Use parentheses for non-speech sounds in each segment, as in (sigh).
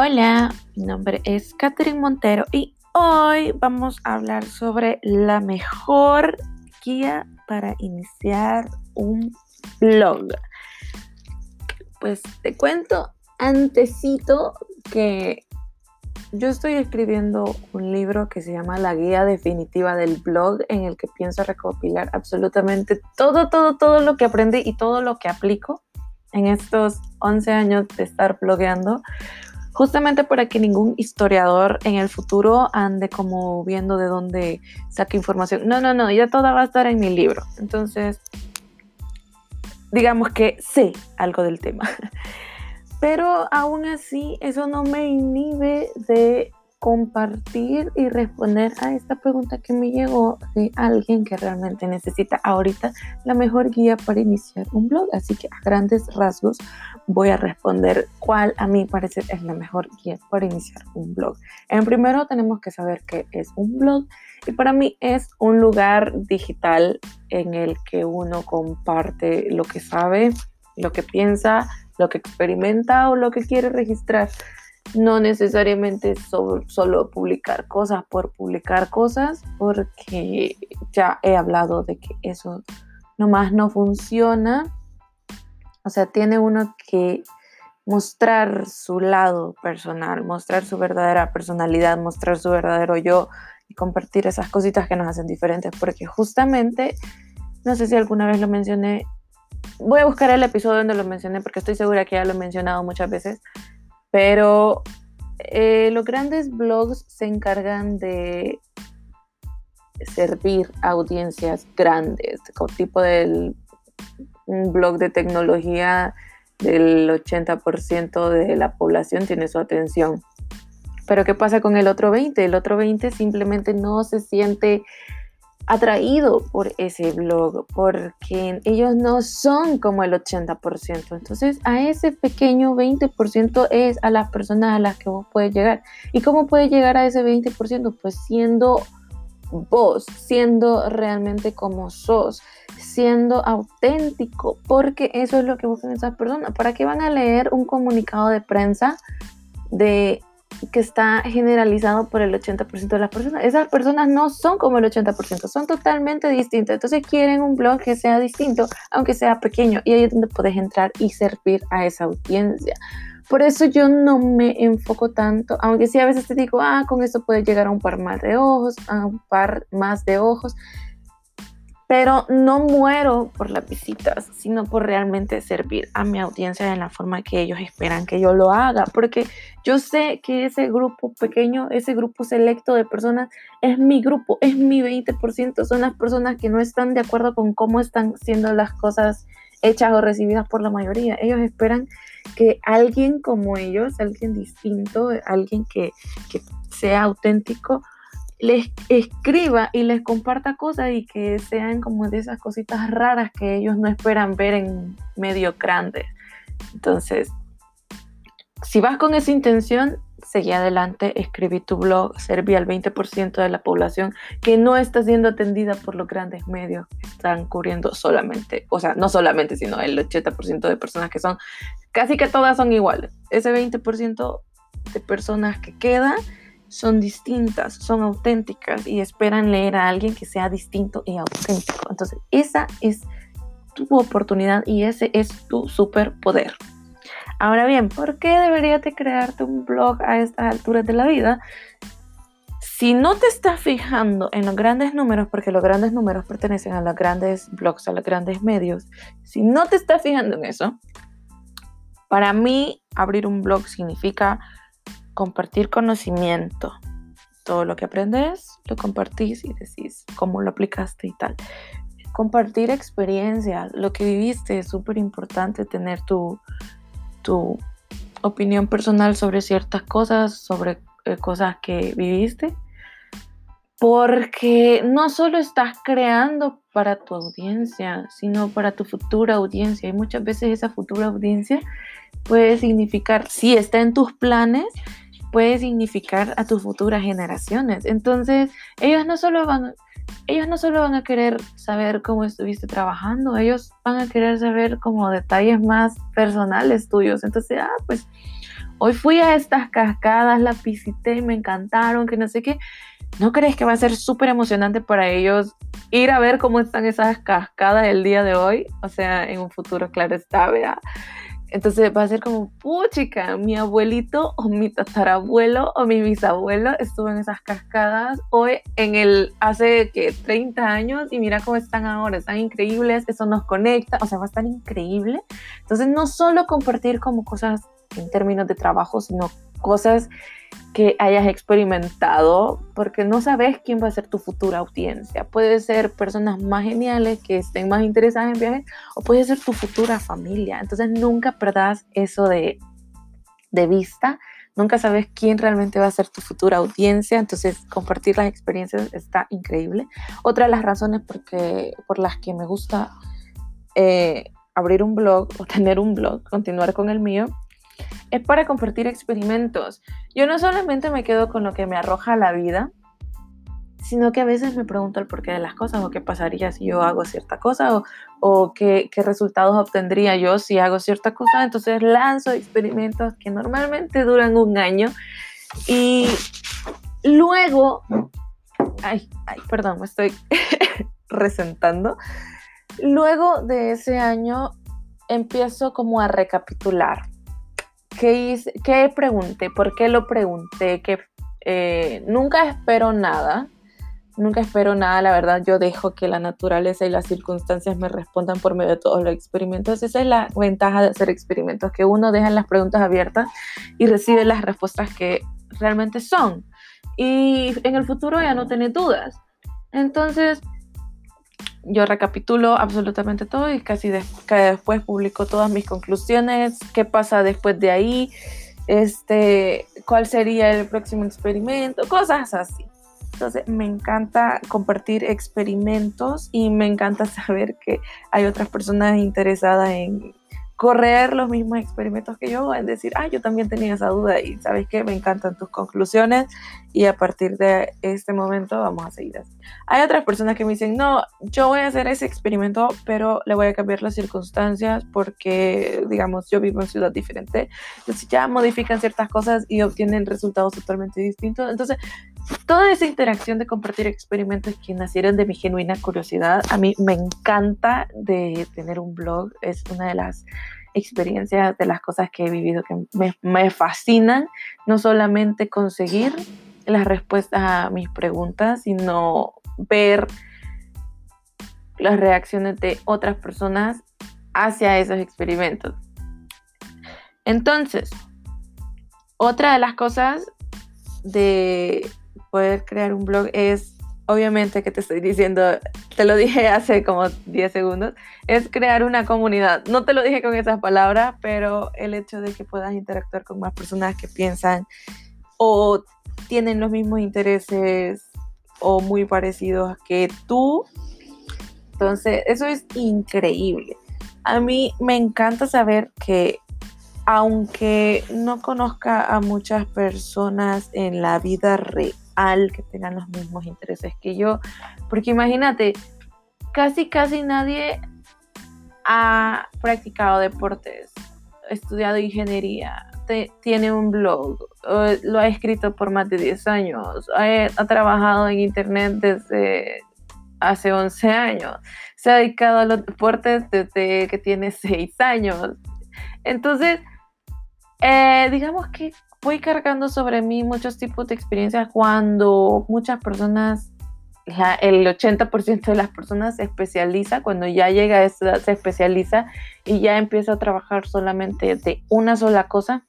Hola, mi nombre es Catherine Montero y hoy vamos a hablar sobre la mejor guía para iniciar un blog. Pues te cuento antecito que yo estoy escribiendo un libro que se llama La Guía Definitiva del Blog, en el que pienso recopilar absolutamente todo, todo, todo lo que aprendí y todo lo que aplico en estos 11 años de estar blogueando justamente para que ningún historiador en el futuro ande como viendo de dónde saque información. No, no, no, ya toda va a estar en mi libro. Entonces, digamos que sé algo del tema. (laughs) Pero aún así, eso no me inhibe de compartir y responder a esta pregunta que me llegó de alguien que realmente necesita ahorita la mejor guía para iniciar un blog. Así que a grandes rasgos voy a responder cuál a mí parece es la mejor guía para iniciar un blog. En primero tenemos que saber qué es un blog y para mí es un lugar digital en el que uno comparte lo que sabe, lo que piensa, lo que experimenta o lo que quiere registrar no necesariamente solo publicar cosas por publicar cosas, porque ya he hablado de que eso nomás no funciona. O sea, tiene uno que mostrar su lado personal, mostrar su verdadera personalidad, mostrar su verdadero yo y compartir esas cositas que nos hacen diferentes, porque justamente, no sé si alguna vez lo mencioné, voy a buscar el episodio donde lo mencioné, porque estoy segura que ya lo he mencionado muchas veces, pero eh, los grandes blogs se encargan de servir a audiencias grandes, tipo del un blog de tecnología del 80% de la población tiene su atención. Pero ¿qué pasa con el otro 20? El otro 20 simplemente no se siente atraído por ese blog, porque ellos no son como el 80%. Entonces, a ese pequeño 20% es a las personas a las que vos puedes llegar. ¿Y cómo puedes llegar a ese 20%? Pues siendo vos, siendo realmente como sos, siendo auténtico, porque eso es lo que buscan esas personas. ¿Para qué van a leer un comunicado de prensa de que está generalizado por el 80% de las personas. Esas personas no son como el 80%, son totalmente distintas. Entonces quieren un blog que sea distinto, aunque sea pequeño, y ahí es donde puedes entrar y servir a esa audiencia. Por eso yo no me enfoco tanto, aunque sí a veces te digo, ah, con esto puedes llegar a un par más de ojos, a un par más de ojos pero no muero por las visitas, sino por realmente servir a mi audiencia de la forma que ellos esperan que yo lo haga, porque yo sé que ese grupo pequeño, ese grupo selecto de personas es mi grupo, es mi 20%, son las personas que no están de acuerdo con cómo están siendo las cosas hechas o recibidas por la mayoría. Ellos esperan que alguien como ellos, alguien distinto, alguien que, que sea auténtico, les escriba y les comparta cosas y que sean como de esas cositas raras que ellos no esperan ver en medio grande. Entonces, si vas con esa intención, seguí adelante, escribí tu blog, serví al 20% de la población que no está siendo atendida por los grandes medios están cubriendo solamente, o sea, no solamente, sino el 80% de personas que son, casi que todas son iguales. Ese 20% de personas que quedan son distintas, son auténticas y esperan leer a alguien que sea distinto y auténtico. Entonces, esa es tu oportunidad y ese es tu superpoder. Ahora bien, ¿por qué deberías de crearte un blog a estas alturas de la vida? Si no te estás fijando en los grandes números, porque los grandes números pertenecen a los grandes blogs, a los grandes medios, si no te estás fijando en eso, para mí abrir un blog significa compartir conocimiento. Todo lo que aprendes, lo compartís y decís cómo lo aplicaste y tal. Compartir experiencia, lo que viviste, es súper importante tener tu, tu opinión personal sobre ciertas cosas, sobre eh, cosas que viviste, porque no solo estás creando para tu audiencia, sino para tu futura audiencia. Y muchas veces esa futura audiencia puede significar, si está en tus planes, puede significar a tus futuras generaciones. Entonces, ellos no solo van, ellos no solo van a querer saber cómo estuviste trabajando, ellos van a querer saber como detalles más personales tuyos. Entonces, ah, pues hoy fui a estas cascadas, las visité, me encantaron, que no sé qué. ¿No crees que va a ser súper emocionante para ellos ir a ver cómo están esas cascadas el día de hoy? O sea, en un futuro, claro está, vea. Entonces va a ser como, puchica, mi abuelito o mi tatarabuelo o mi bisabuelo estuvo en esas cascadas hoy en el, hace que 30 años y mira cómo están ahora, están increíbles, eso nos conecta, o sea, va a estar increíble. Entonces no solo compartir como cosas en términos de trabajo, sino cosas que hayas experimentado, porque no sabes quién va a ser tu futura audiencia. Puede ser personas más geniales que estén más interesadas en viajes o puede ser tu futura familia. Entonces nunca perdas eso de, de vista. Nunca sabes quién realmente va a ser tu futura audiencia, entonces compartir las experiencias está increíble. Otra de las razones porque, por las que me gusta eh, abrir un blog o (laughs) tener un blog, continuar con el mío, es para compartir experimentos. Yo no solamente me quedo con lo que me arroja la vida, sino que a veces me pregunto el porqué de las cosas o qué pasaría si yo hago cierta cosa o, qué, qué, resultados obtendría yo si hago cierta cosa. Entonces lanzo experimentos que normalmente duran un año y luego, ay, ay, perdón, me estoy (laughs) resentando. Luego de ese año empiezo como a recapitular ¿Qué, pregunté? ¿Por qué lo pregunté? Que eh, nunca espero nada. Nunca espero nada, la verdad, yo dejo que la naturaleza y las circunstancias me respondan por medio de todos los experimentos. Esa es la ventaja de hacer experimentos, que uno deja las preguntas abiertas y recibe las respuestas que realmente son. Y en el futuro ya no tiene dudas. Entonces, yo recapitulo absolutamente todo y casi después publico todas mis conclusiones, qué pasa después de ahí, este, cuál sería el próximo experimento, cosas así. Entonces me encanta compartir experimentos y me encanta (laughs) saber que hay otras personas interesadas en correr los mismos experimentos que yo, en decir, ah, yo también tenía esa duda y sabes que me encantan tus conclusiones y a partir de este momento vamos a seguir así. Hay otras personas que me dicen, no, yo voy a hacer ese experimento, pero le voy a cambiar las circunstancias porque, digamos, yo vivo en ciudad diferente, entonces ya modifican ciertas cosas y obtienen resultados totalmente distintos. Entonces, toda esa interacción de compartir experimentos que nacieron de mi genuina curiosidad, a mí me encanta de tener un blog, es una de las experiencias, de las cosas que he vivido que me, me fascinan, no solamente conseguir las respuestas a mis preguntas, sino ver las reacciones de otras personas hacia esos experimentos. Entonces, otra de las cosas de poder crear un blog es, obviamente que te estoy diciendo, te lo dije (laughs) hace como 10 segundos, es crear una comunidad. No te lo dije con esas palabras, pero el hecho de que puedas interactuar con más personas que piensan o tienen los mismos intereses o muy parecidos que tú. Entonces, eso es increíble. A mí me encanta saber que aunque no conozca a muchas personas en la vida real, que tengan los mismos intereses que yo. Porque imagínate, casi, casi nadie ha practicado deportes, estudiado ingeniería, tiene un blog, lo ha escrito por más de 10 años, ha, ha trabajado en internet desde hace 11 años, se ha dedicado a los deportes desde que tiene 6 años. Entonces, eh, digamos que voy cargando sobre mí muchos tipos de experiencias cuando muchas personas, el 80% de las personas se especializa, cuando ya llega a esa edad se especializa y ya empieza a trabajar solamente de una sola cosa.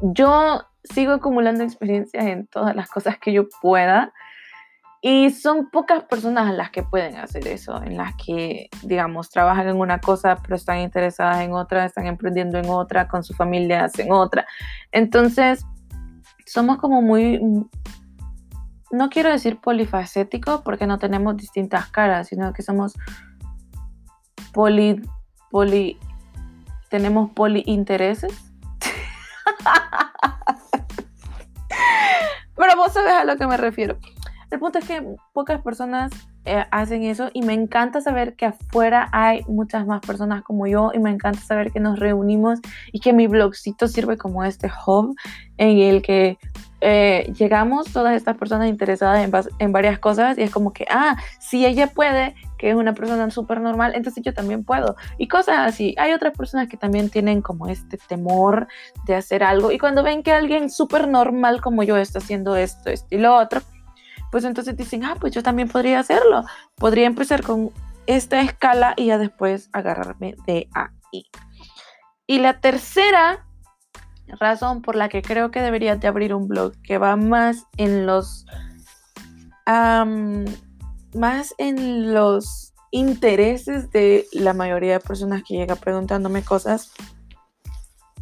Yo sigo acumulando experiencias en todas las cosas que yo pueda y son pocas personas las que pueden hacer eso, en las que, digamos, trabajan en una cosa, pero están interesadas en otra, están emprendiendo en otra, con su familia hacen otra. Entonces, somos como muy, no quiero decir polifacéticos porque no tenemos distintas caras, sino que somos poli, poli, tenemos poli intereses. (laughs) pero vos sabes a lo que me refiero. El punto es que pocas personas eh, hacen eso y me encanta saber que afuera hay muchas más personas como yo y me encanta saber que nos reunimos y que mi blogcito sirve como este hub en el que eh, llegamos todas estas personas interesadas en, en, varias cosas y es como que, ah, si ella puede, que es una persona súper normal, entonces yo también puedo. Y cosas así. Hay otras personas que también tienen como este temor de hacer algo y cuando ven que alguien súper normal como yo está haciendo esto, esto y lo otro, pues entonces dicen, ah, pues yo también podría hacerlo. Podría empezar con esta escala y ya después agarrarme de ahí. Y la tercera razón por la que creo que deberías de abrir un blog que va más en los más en los intereses de la mayoría de personas que llega preguntándome cosas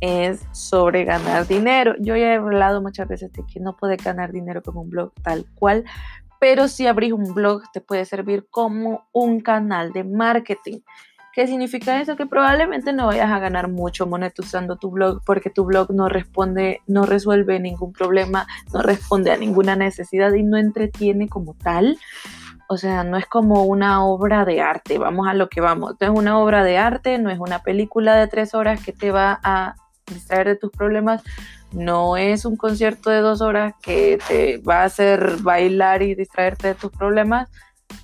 es sobre ganar dinero. Yo ya he hablado muchas veces de que no puedes ganar dinero con un blog tal cual, pero si abrir un blog te puede servir como un canal de marketing. ¿Qué significa eso? Que probablemente no vayas a ganar mucho monetizando tu blog porque tu blog no responde, no resuelve ningún problema, no responde a ninguna necesidad y no entretiene como tal. O sea, no es como una obra de arte, vamos a lo que vamos. No es una obra de arte, no es una película de tres horas que te va a distraer de tus problemas. No es un concierto de dos horas que te va a hacer bailar y distraerte de tus problemas.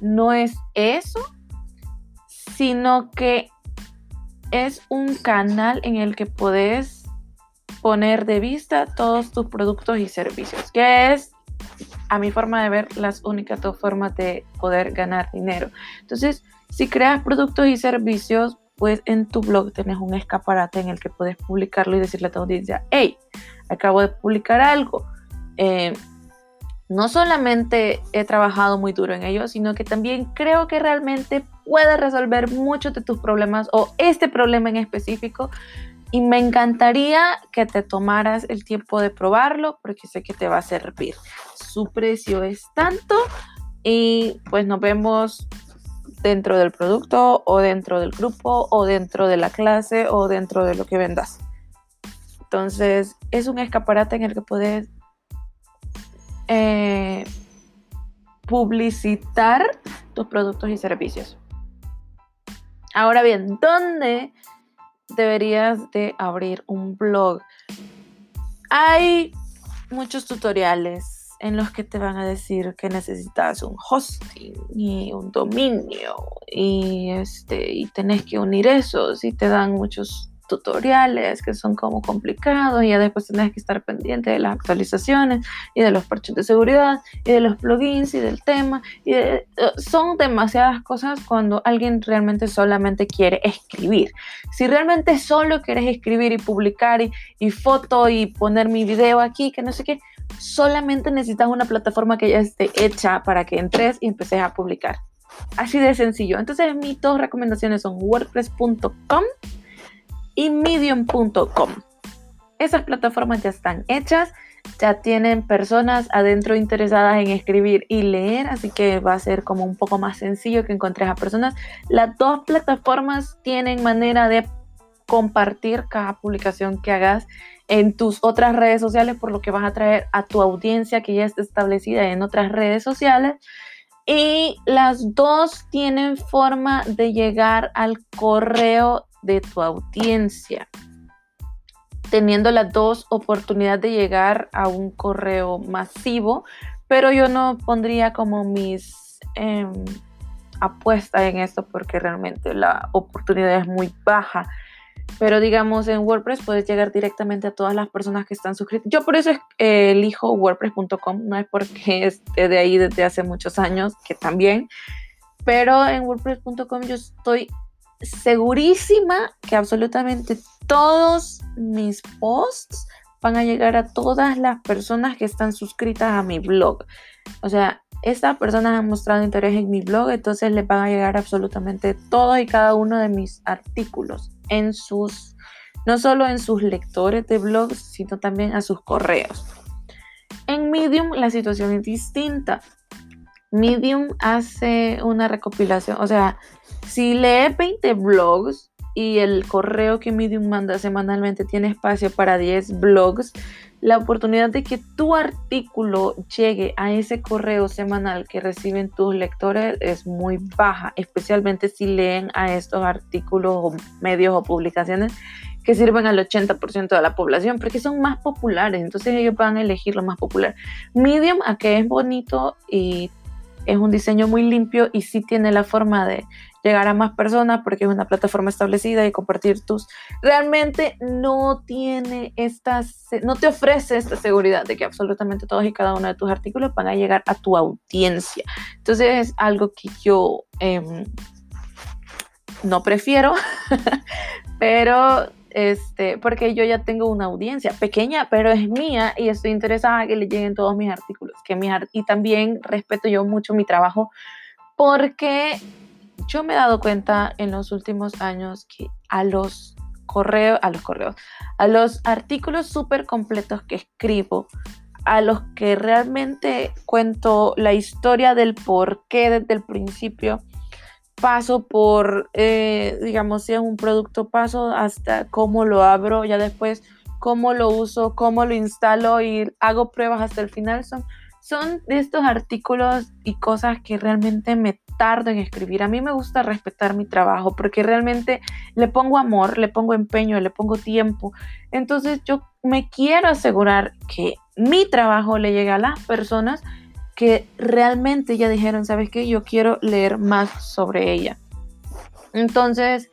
No es eso, sino que es un canal en el que puedes poner de vista todos tus productos y servicios, que es, a mi forma de ver, las únicas dos formas de poder ganar dinero. Entonces, si creas productos y servicios, pues en tu blog tenés un escaparate en el que puedes publicarlo y decirle a tu audiencia, hey, acabo de publicar algo. Eh, no solamente he trabajado muy duro en ello, sino que también creo que realmente puede resolver muchos de tus problemas o este problema en específico. Y me encantaría que te tomaras el tiempo de probarlo porque sé que te va a servir. Su precio es tanto y pues nos vemos dentro del producto o dentro del grupo o dentro de la clase o dentro de lo que vendas. Entonces es un escaparate en el que puedes eh, publicitar tus productos y servicios. Ahora bien, ¿dónde deberías de abrir un blog? Hay muchos tutoriales en los que te van a decir que necesitas un hosting y un dominio y este y tenés que unir eso. Y te dan muchos tutoriales que son como complicados y ya después tenés que estar pendiente de las actualizaciones y de los parches de seguridad y de los plugins y del tema. Y eh, son demasiadas cosas cuando alguien realmente solamente quiere escribir. Si realmente solo quieres escribir y publicar y, y foto y poner mi video aquí que no sé qué solamente necesitas una plataforma que ya esté hecha para que entres y empeces a publicar. Así de sencillo. Entonces mis dos recomendaciones son wordpress.com y medium.com. Esas plataformas ya están hechas, ya tienen personas adentro interesadas en escribir y leer, así que va a ser como un poco más sencillo que encontres a personas. Las dos plataformas tienen manera de compartir cada publicación que hagas en tus otras redes sociales, por lo que vas a traer a tu audiencia que ya está establecida en otras redes sociales. Y las dos tienen forma de llegar al correo de tu audiencia, teniendo las dos oportunidades de llegar a un correo masivo, pero yo no pondría como mis em, apuestas en esto porque realmente la oportunidad es muy baja pero digamos en WordPress puedes llegar directamente a todas las personas que están suscritas. Yo por eso eh, elijo WordPress.com, no es porque (laughs) esté de ahí desde hace muchos años, que también, pero en WordPress.com yo estoy segurísima que absolutamente todos mis posts van a llegar a todas las personas que están suscritas a mi blog. O sea, estas personas han mostrado interés en mi blog, entonces les van a llegar absolutamente todo y cada uno de mis artículos en sus, no solo en sus lectores de blogs, sino también a sus correos. En Medium la situación es distinta. Medium hace una recopilación, o sea, si lee 20 blogs y el correo que Medium manda semanalmente tiene espacio para 10 blogs, la oportunidad de que tu artículo llegue a ese correo semanal que reciben tus lectores es muy baja, especialmente si leen a estos artículos o medios o publicaciones que sirven al 80% de la población, porque son más populares, entonces ellos van a elegir lo más popular. Medium, a que es bonito y es un diseño muy limpio y sí tiene la forma de llegar a más personas porque es una plataforma establecida y compartir tus realmente no tiene estas no te ofrece esta seguridad de que absolutamente todos y cada uno de tus artículos van a llegar a tu audiencia entonces es algo que yo em, no prefiero (laughs) pero este, porque yo ya tengo una audiencia pequeña, pero es mía y estoy interesada en que le lleguen todos mis artículos. Que y también respeto yo mucho mi trabajo porque yo me he dado cuenta en los últimos años que a los correos, a los correos, a los artículos súper completos que escribo, a los que realmente cuento la historia del por qué desde el principio, paso por, eh, digamos, si es un producto, paso hasta cómo lo abro, ya después cómo lo uso, cómo lo instalo y hago pruebas hasta el final. Son, son de estos artículos y cosas que realmente me tardo en escribir. A mí me gusta respetar mi trabajo porque realmente le pongo amor, le pongo empeño, le pongo tiempo. Entonces yo me quiero asegurar que mi trabajo le llegue a las personas que realmente ya dijeron, ¿sabes qué? Yo quiero leer más sobre ella. Entonces,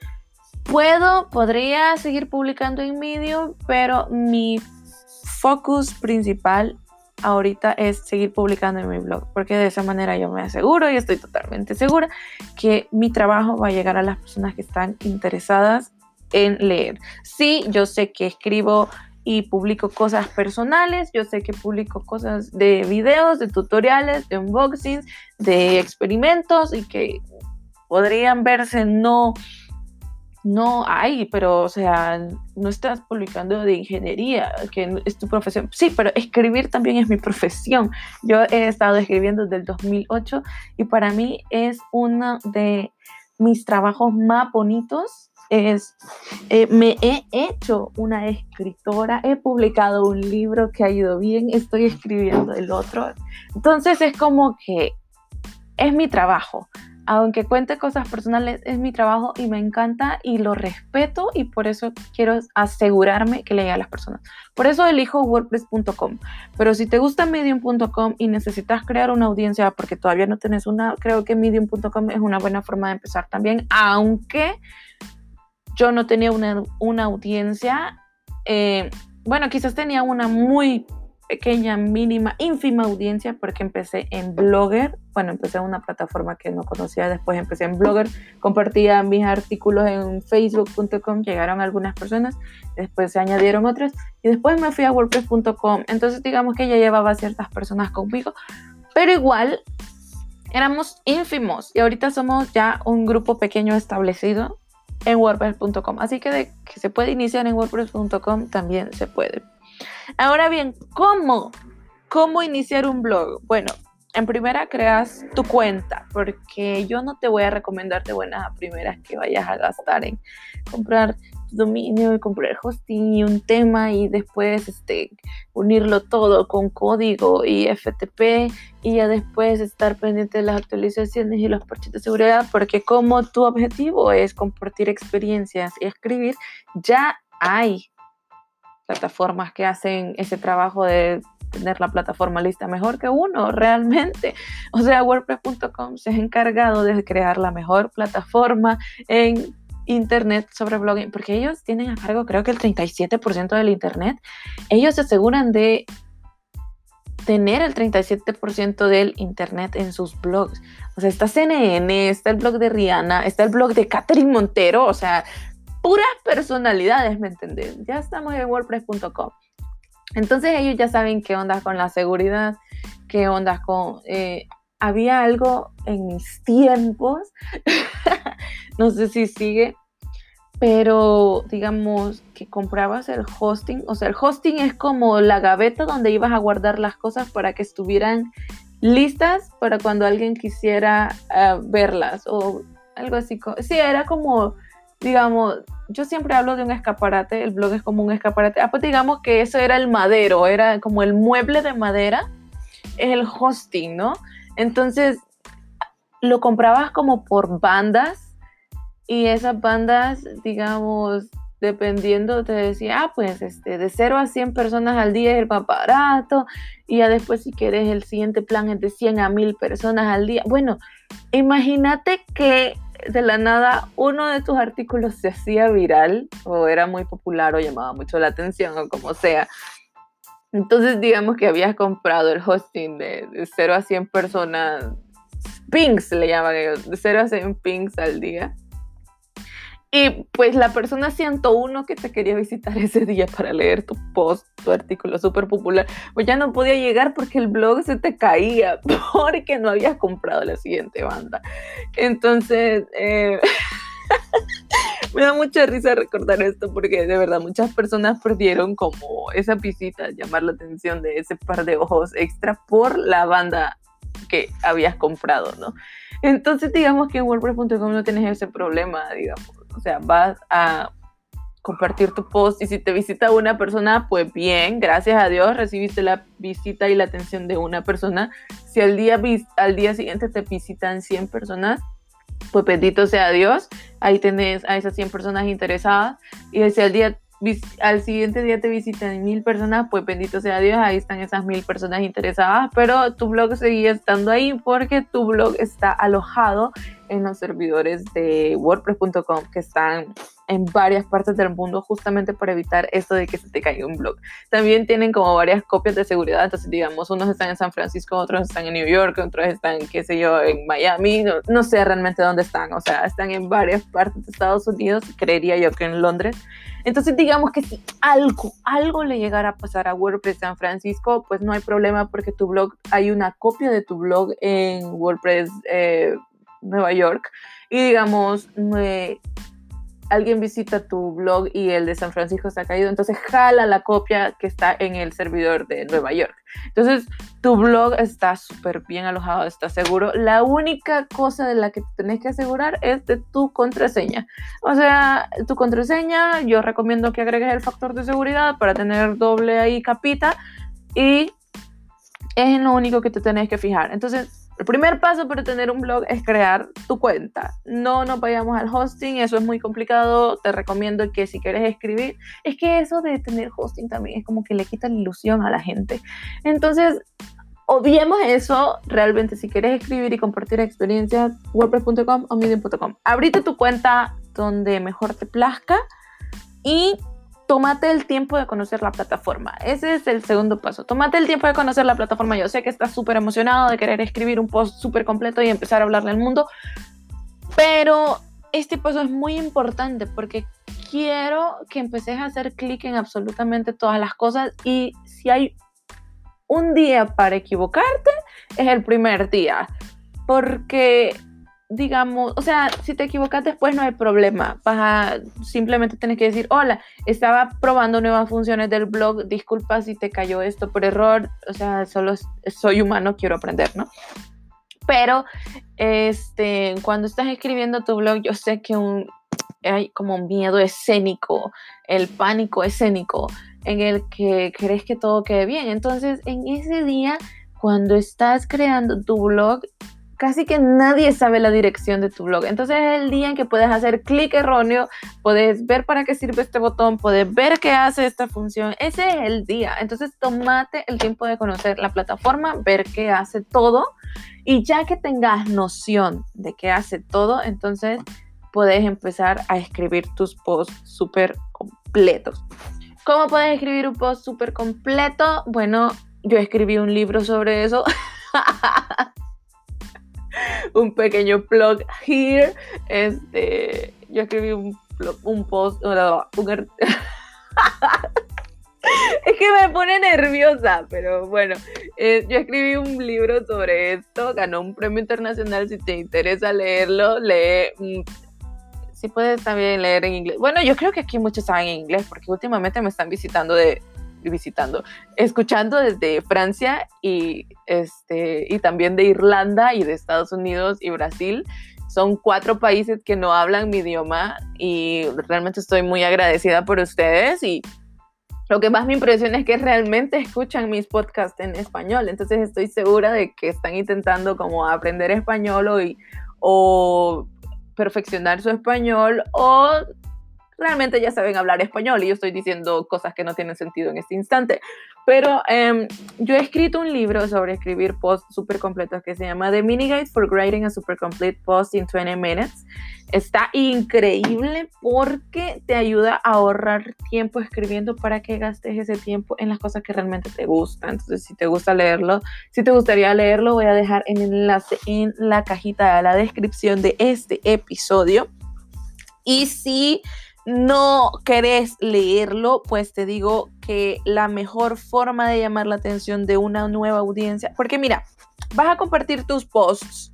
puedo, podría seguir publicando en Medium, pero mi focus principal ahorita es seguir publicando en mi blog, porque de esa manera yo me aseguro y estoy totalmente segura que mi trabajo va a llegar a las personas que están interesadas en leer. Sí, yo sé que escribo y publico cosas personales. Yo sé que publico cosas de videos, de tutoriales, de unboxings, de experimentos y que podrían verse no no hay, pero o sea, no estás publicando de ingeniería, que es tu profesión. Sí, pero escribir también es mi profesión. Yo he estado escribiendo desde el 2008 y para mí es uno de mis trabajos más bonitos es, eh, me he hecho una escritora, he publicado un libro que ha ido bien, estoy escribiendo el otro. Entonces es como que es mi trabajo. Aunque cuente cosas personales, es mi trabajo y me encanta y lo respeto y por eso quiero asegurarme que le llegue a las personas. Por eso elijo wordpress.com. Pero si te gusta medium.com y necesitas crear una audiencia porque todavía no tienes una, creo que medium.com es una buena forma de empezar también, aunque yo no tenía una, audiencia, eh, bueno, quizás tenía una muy pequeña, mínima, ínfima audiencia porque empecé en Blogger, bueno, empecé en una plataforma que no conocía, después empecé en Blogger, compartía mis artículos en facebook.com, llegaron algunas personas, después se añadieron otras y después me fui a wordpress.com, entonces digamos que ya llevaba ciertas personas conmigo, pero igual éramos ínfimos y ahorita somos ya un grupo pequeño establecido en WordPress.com. Así que de que se puede iniciar en WordPress.com también se puede. Ahora bien, ¿cómo? ¿Cómo iniciar un blog? Bueno, en primera creas tu cuenta, porque yo no te voy a recomendar de buenas a primeras que vayas a gastar en comprar dominio y comprar hosting y un tema y después este, unirlo todo con código y FTP y ya después estar pendiente de las actualizaciones y los parches de seguridad porque como tu objetivo es compartir experiencias y escribir, ya hay plataformas que hacen ese trabajo de tener la plataforma lista mejor que uno, realmente. O sea, WordPress.com se ha encargado de crear la mejor plataforma en internet sobre blogging, porque ellos tienen a cargo creo que el 37% del internet, ellos se aseguran de tener el 37% del internet en sus blogs. O sea, está CNN, está el blog de Rihanna, está el blog de Catherine Montero, o sea, puras personalidades, ¿me entendés? Ya estamos en wordpress.com. Entonces ellos ya saben qué onda con la seguridad, qué onda con... Eh, había algo en mis tiempos, (laughs) no sé si sigue, pero digamos que comprabas el hosting, o sea, el hosting es como la gaveta donde ibas a guardar las cosas para que estuvieran listas para cuando alguien quisiera eh, verlas o algo así. Sí, era como, digamos, yo siempre hablo de un escaparate, el blog es como un escaparate. Ah, pues digamos que eso era el madero, era como el mueble de madera, es el hosting, ¿no? Entonces, lo comprabas como por bandas y esas bandas, digamos, dependiendo, te decía, ah, pues este, de 0 a 100 personas al día es el más barato, y ya después si quieres el siguiente plan es de 100 a 1000 personas al día. Bueno, imagínate que de la nada uno de tus artículos se hacía viral o era muy popular o llamaba mucho la atención o como sea. Entonces digamos que habías comprado el hosting de, de 0 a 100 personas, pings le llaman ellos, de 0 a 100 pings al día y pues la persona 101 que te quería visitar (laughs) ese día para leer tu post, tu artículo súper popular, pues ya no podía llegar porque el blog se te caía, (laughs) porque no habías comprado la siguiente banda. Entonces, eh, (laughs) me da mucha risa recordar esto porque de verdad muchas personas perdieron como esa visita, llamar la atención de ese par de ojos extra por la banda que habías comprado, ¿no? Entonces digamos que en WordPress.com no tienes ese problema, digamos o sea, vas a compartir tu post y si te visita una persona, pues bien, gracias a Dios recibiste la visita y la atención de una persona. Si al día, al día siguiente te visitan 100 personas, pues bendito sea Dios, ahí tenés a esas 100 personas interesadas y si al día al siguiente día te visitan mil personas, pues bendito sea Dios, ahí están esas mil personas interesadas, pero tu blog seguía estando ahí porque tu blog está alojado en los servidores de wordpress.com que están en varias partes del mundo justamente para evitar esto de que se te caiga un blog. También tienen como varias copias de seguridad, entonces digamos, unos están en San Francisco, otros están en New York, otros están, qué sé yo, en Miami, no, no sé realmente dónde están, o sea, están en varias partes de Estados Unidos, creería yo que en Londres. Entonces digamos que si algo, algo le llegara a pasar a WordPress San Francisco, pues no hay problema porque tu blog, hay una copia de tu blog en WordPress eh, Nueva York y digamos, alguien visita tu blog y el de San Francisco está caído, entonces jala la copia que está en el servidor de Nueva York. Entonces, tu blog está súper bien alojado, está seguro. La única cosa de la que te tenés que asegurar es de tu contraseña. O sea, tu contraseña, yo recomiendo que agregues el factor de seguridad para tener doble ahí capita y es lo único que te tenés que fijar. Entonces, el primer paso para tener un blog es crear tu cuenta. No nos vayamos al hosting, eso es muy complicado. Te recomiendo que si quieres escribir, es que eso de tener hosting también es como que le quita la ilusión a la gente. Entonces, obviemos eso. Realmente, si quieres escribir y compartir experiencias, wordpress.com o medium.com. Abrite tu cuenta donde mejor te plazca y tómate el tiempo de conocer la plataforma. Ese es el segundo paso. Tómate el tiempo de conocer la plataforma. Yo sé que estás súper emocionado de querer escribir un post súper completo y empezar a hablarle al mundo, pero este paso es muy importante porque quiero que empeces a hacer clic en absolutamente todas las cosas y si hay un día para equivocarte, es el primer día. Porque digamos, o sea, si te equivocas después no hay problema. Simplemente tienes que decir, hola, estaba probando nuevas funciones del blog, disculpa si te cayó esto por error, o sea, solo soy humano, quiero aprender, ¿no? Pero, este, cuando estás escribiendo tu blog, yo sé que hay como un miedo escénico, el pánico escénico, en el que crees que todo quede bien. Entonces, en ese día, cuando estás creando tu blog, casi que nadie sabe la dirección de tu blog. Entonces es el día en que puedes hacer clic erróneo, puedes ver para qué sirve este botón, puedes ver qué hace esta función. Ese es el día. Entonces tomate el tiempo de conocer la plataforma, ver qué hace todo y ya que tengas noción de qué hace todo, entonces puedes empezar a escribir tus posts súper completos. ¿Cómo puedes escribir un post súper completo? Bueno, yo escribí un libro sobre eso. (laughs) un pequeño blog here. Este, yo escribí un, un post, un, (laughs) es que me pone nerviosa, pero bueno, eh, yo escribí un libro sobre esto, ganó un premio internacional, si te interesa leerlo, lee, mm, si puedes también leer en inglés. Bueno, yo creo que aquí muchos saben inglés, porque últimamente me están visitando de, visitando, escuchando desde Francia y, este, y también de Irlanda y de Estados Unidos y Brasil. son cuatro países que no hablan mi idioma y realmente estoy muy agradecida por ustedes y lo que más me impresiona es que realmente escuchan mis podcasts en español, entonces estoy segura de que están intentando como aprender español o, o perfeccionar su español o realmente ya saben hablar español y yo estoy diciendo cosas que no tienen sentido en este instante. Pero em, yo he escrito un libro sobre escribir posts súper completos que se llama The Mini Guide for Writing a Super Complete Post in 20 Minutes. Está increíble porque te ayuda a ahorrar tiempo escribiendo para que gastes ese tiempo en las cosas que realmente te gustan. Entonces, si te gusta leerlo, si te gustaría leerlo, voy a dejar el enlace en la cajita de la descripción de este episodio. Y si no querés leerlo, pues te digo que la mejor forma de llamar la atención de una nueva audiencia, porque mira, vas a compartir tus posts.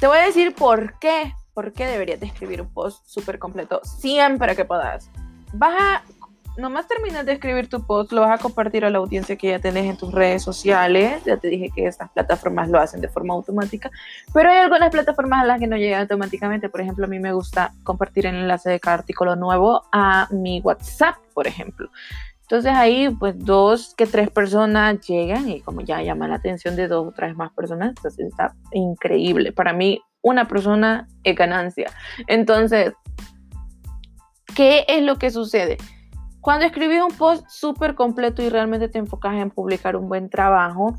Te voy a decir por qué, por qué deberías de escribir un post súper completo siempre que puedas. Vas a nomás terminas de escribir tu post, lo vas a compartir a la audiencia que ya tenés en tus redes sociales. Ya te dije que estas plataformas lo hacen de forma automática, pero hay algunas plataformas a las que no llegan automáticamente. Por ejemplo, a mí me gusta compartir el enlace de cada artículo nuevo a mi WhatsApp, por ejemplo. Entonces ahí pues dos que tres personas llegan y como ya llama la atención de dos o tres más personas, entonces está increíble. Para mí una persona es ganancia. Entonces, ¿qué es lo que sucede? Cuando escribís un post súper completo y realmente te enfocas en publicar un buen trabajo,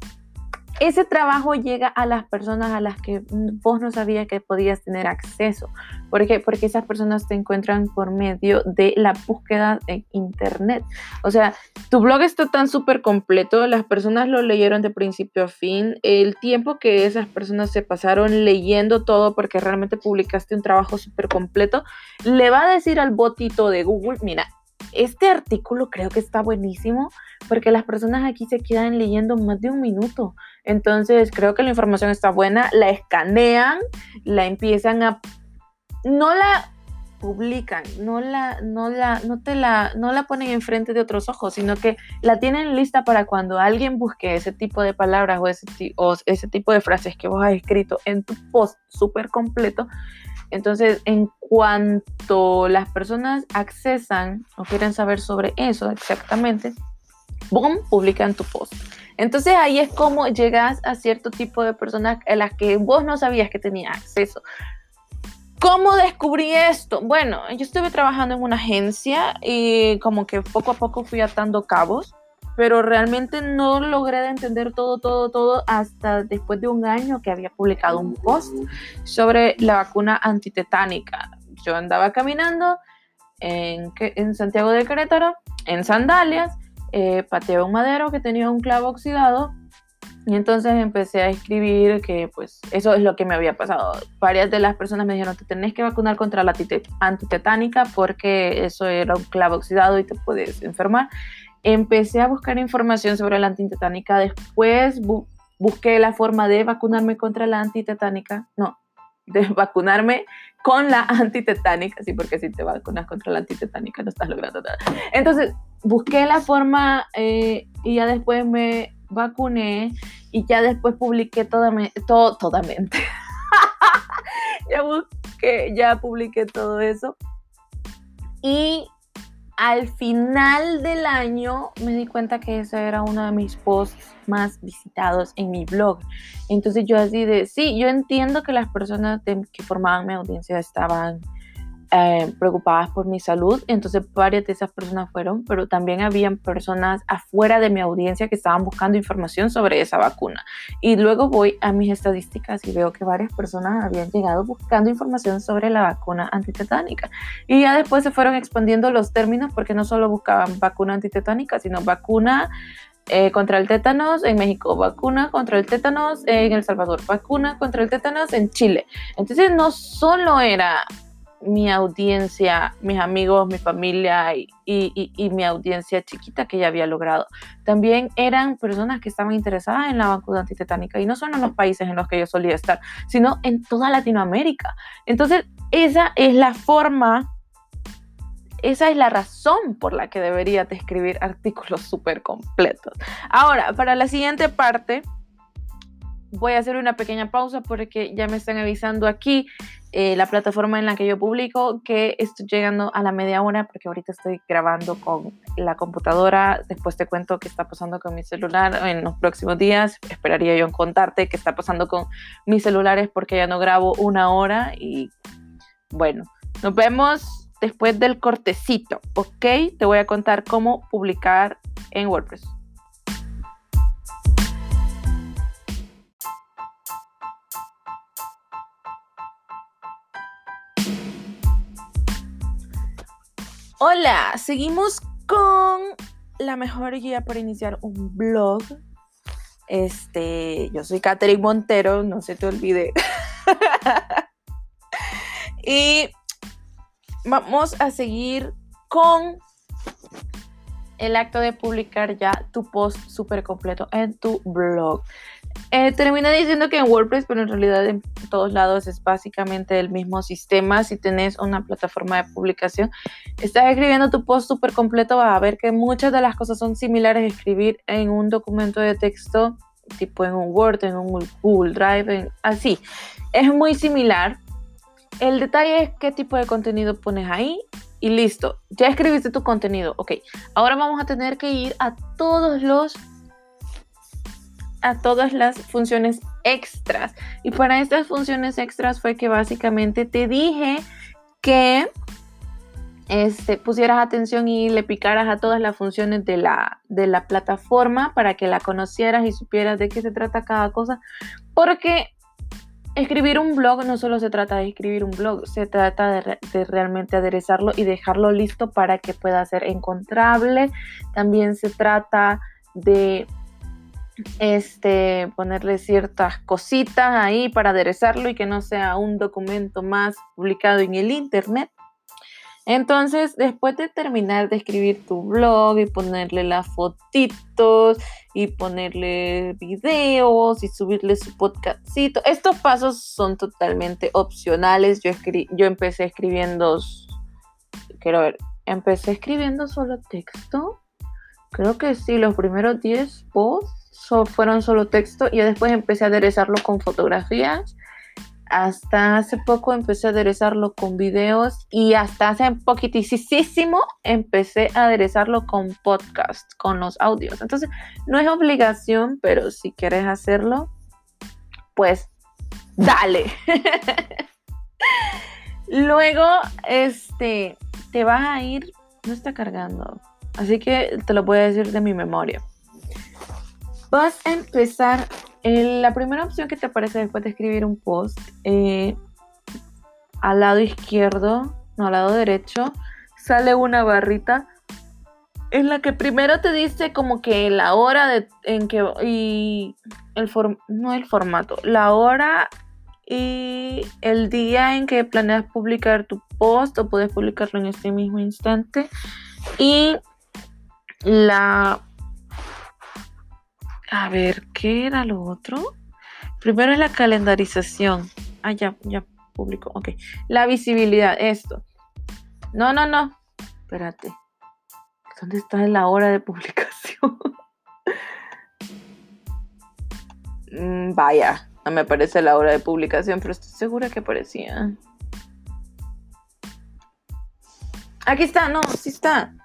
ese trabajo llega a las personas a las que vos no sabías que podías tener acceso. ¿Por qué? Porque esas personas te encuentran por medio de la búsqueda en Internet. O sea, tu blog está tan súper completo, las personas lo leyeron de principio a fin, el tiempo que esas personas se pasaron leyendo todo porque realmente publicaste un trabajo súper completo, le va a decir al botito de Google, mira, este artículo creo que está buenísimo porque las personas aquí se quedan leyendo más de un minuto. Entonces creo que la información está buena, la escanean, la empiezan a... No la publican, no la, no la, no te la, no la ponen enfrente de otros ojos, sino que la tienen lista para cuando alguien busque ese tipo de palabras o ese, o ese tipo de frases que vos has escrito en tu post súper completo, entonces, en cuanto las personas accesan o quieren saber sobre eso exactamente, boom, publican tu post. Entonces ahí es como llegas a cierto tipo de personas a las que vos no sabías que tenía acceso. ¿Cómo descubrí esto? Bueno, yo estuve trabajando en una agencia y como que poco a poco fui atando cabos pero realmente no logré entender todo, todo, todo hasta después de un año que había publicado un post sobre la vacuna antitetánica. Yo andaba caminando en, en Santiago de Querétaro, en sandalias, eh, pateé un madero que tenía un clavo oxidado y entonces empecé a escribir que pues eso es lo que me había pasado. Varias de las personas me dijeron, te tenés que vacunar contra la antitetánica porque eso era un clavo oxidado y te puedes enfermar empecé a buscar información sobre la antitetánica, después busqué la forma de vacunarme contra la antitetánica, no, de (laughs) vacunarme con la antitetánica, sí, porque si te vacunas contra la antitetánica no estás logrando nada. Entonces, busqué la forma eh, y ya después me vacuné y ya después publiqué toda, todo, todamente. (laughs) ya busqué, ya publiqué todo eso. Y al final del año me di cuenta que ese era uno de mis posts más visitados en mi blog. Entonces yo así de, sí, yo entiendo que las personas que formaban mi audiencia estaban eh, preocupadas por mi salud, entonces varias de esas personas fueron, pero también habían personas afuera de mi audiencia que estaban buscando información sobre esa vacuna. Y luego voy a mis estadísticas y veo que varias personas habían llegado buscando información sobre la vacuna antitetánica. Y ya después se fueron expandiendo los términos porque no solo buscaban vacuna antitetánica, sino vacuna eh, contra el tétanos en México, vacuna contra el tétanos en El Salvador, vacuna contra el tétanos en Chile. Entonces no solo era mi audiencia, mis amigos, mi familia y, mi audiencia chiquita que ya había logrado. También eran personas que estaban interesadas en la vacuna antitetánica y no solo en los países en los que yo solía estar, sino en toda Latinoamérica. Entonces, esa es la forma, esa es la razón por la que deberías escribir (laughs) artículos súper completos. Ahora, para la siguiente parte, voy a hacer una pequeña pausa porque ya me están avisando aquí eh, la plataforma en la que yo publico que estoy llegando a la media hora porque ahorita estoy grabando con la computadora. Después te cuento qué está pasando con mi celular en los próximos días. Esperaría yo contarte qué está pasando con mis celulares porque ya no grabo una hora y bueno, nos vemos después del cortecito, ¿ok? Te voy a contar cómo publicar en WordPress. Hola, seguimos con la mejor guía para iniciar un blog. Este, yo soy Catherine Montero, no se te olvide. (laughs) y vamos a seguir con el acto de publicar ya tu post súper completo en tu blog. Eh, termina diciendo que en WordPress, pero en realidad en todos lados es básicamente el mismo sistema. Si tenés una plataforma de publicación, estás escribiendo tu post súper completo, vas a ver que muchas de las cosas son similares escribir en un documento de texto, tipo en un Word, en un Google Drive, así. Es muy similar. El detalle es qué tipo de contenido pones ahí y listo. Ya escribiste tu contenido. Ok, ahora vamos a tener que ir a todos los a todas las funciones extras. Y para estas funciones extras fue que básicamente te dije que este, pusieras atención y le picaras a todas las funciones de la, de la plataforma para que la conocieras y supieras de qué se trata cada cosa. Porque escribir un blog no solo se trata de escribir un blog, se trata de, realmente aderezarlo y dejarlo listo para que pueda ser encontrable. También se trata de este, ponerle ciertas cositas ahí para aderezarlo y que no sea un documento más publicado en el internet. Entonces, después de terminar de escribir tu blog y ponerle las fotitos y ponerle videos y subirle su podcastito, estos pasos son totalmente opcionales. Yo, yo empecé escribiendo, quiero ver, empecé escribiendo solo texto. Creo que sí, los primeros 10 posts fueron solo texto y después empecé a aderezarlo con fotografías. Hasta hace poco empecé a aderezarlo con videos y hasta hace poquitísimo empecé a aderezarlo con podcast, con los audios. Entonces, no es obligación, pero si quieres hacerlo, pues dale. (laughs) Luego, este, te vas a ir, no está cargando, así que te lo voy a decir de mi memoria. Vas a empezar, en la primera opción que te aparece después de escribir un post, eh, al lado izquierdo, no, al lado derecho, sale una barrita en la que primero te dice como que la hora en que y el no el formato, la hora y el día en que planeas publicar tu post o puedes publicarlo en este mismo instante. Y la a ver, ¿qué era lo otro? Primero es la calendarización. Ah, ya, ya publicó. Ok. La visibilidad, esto. No, no, no. Espérate. ¿Dónde está la hora de publicación? (laughs) Mm, vaya, no me aparece la hora de publicación, pero estoy segura que aparecía. Aquí está, no, sí está.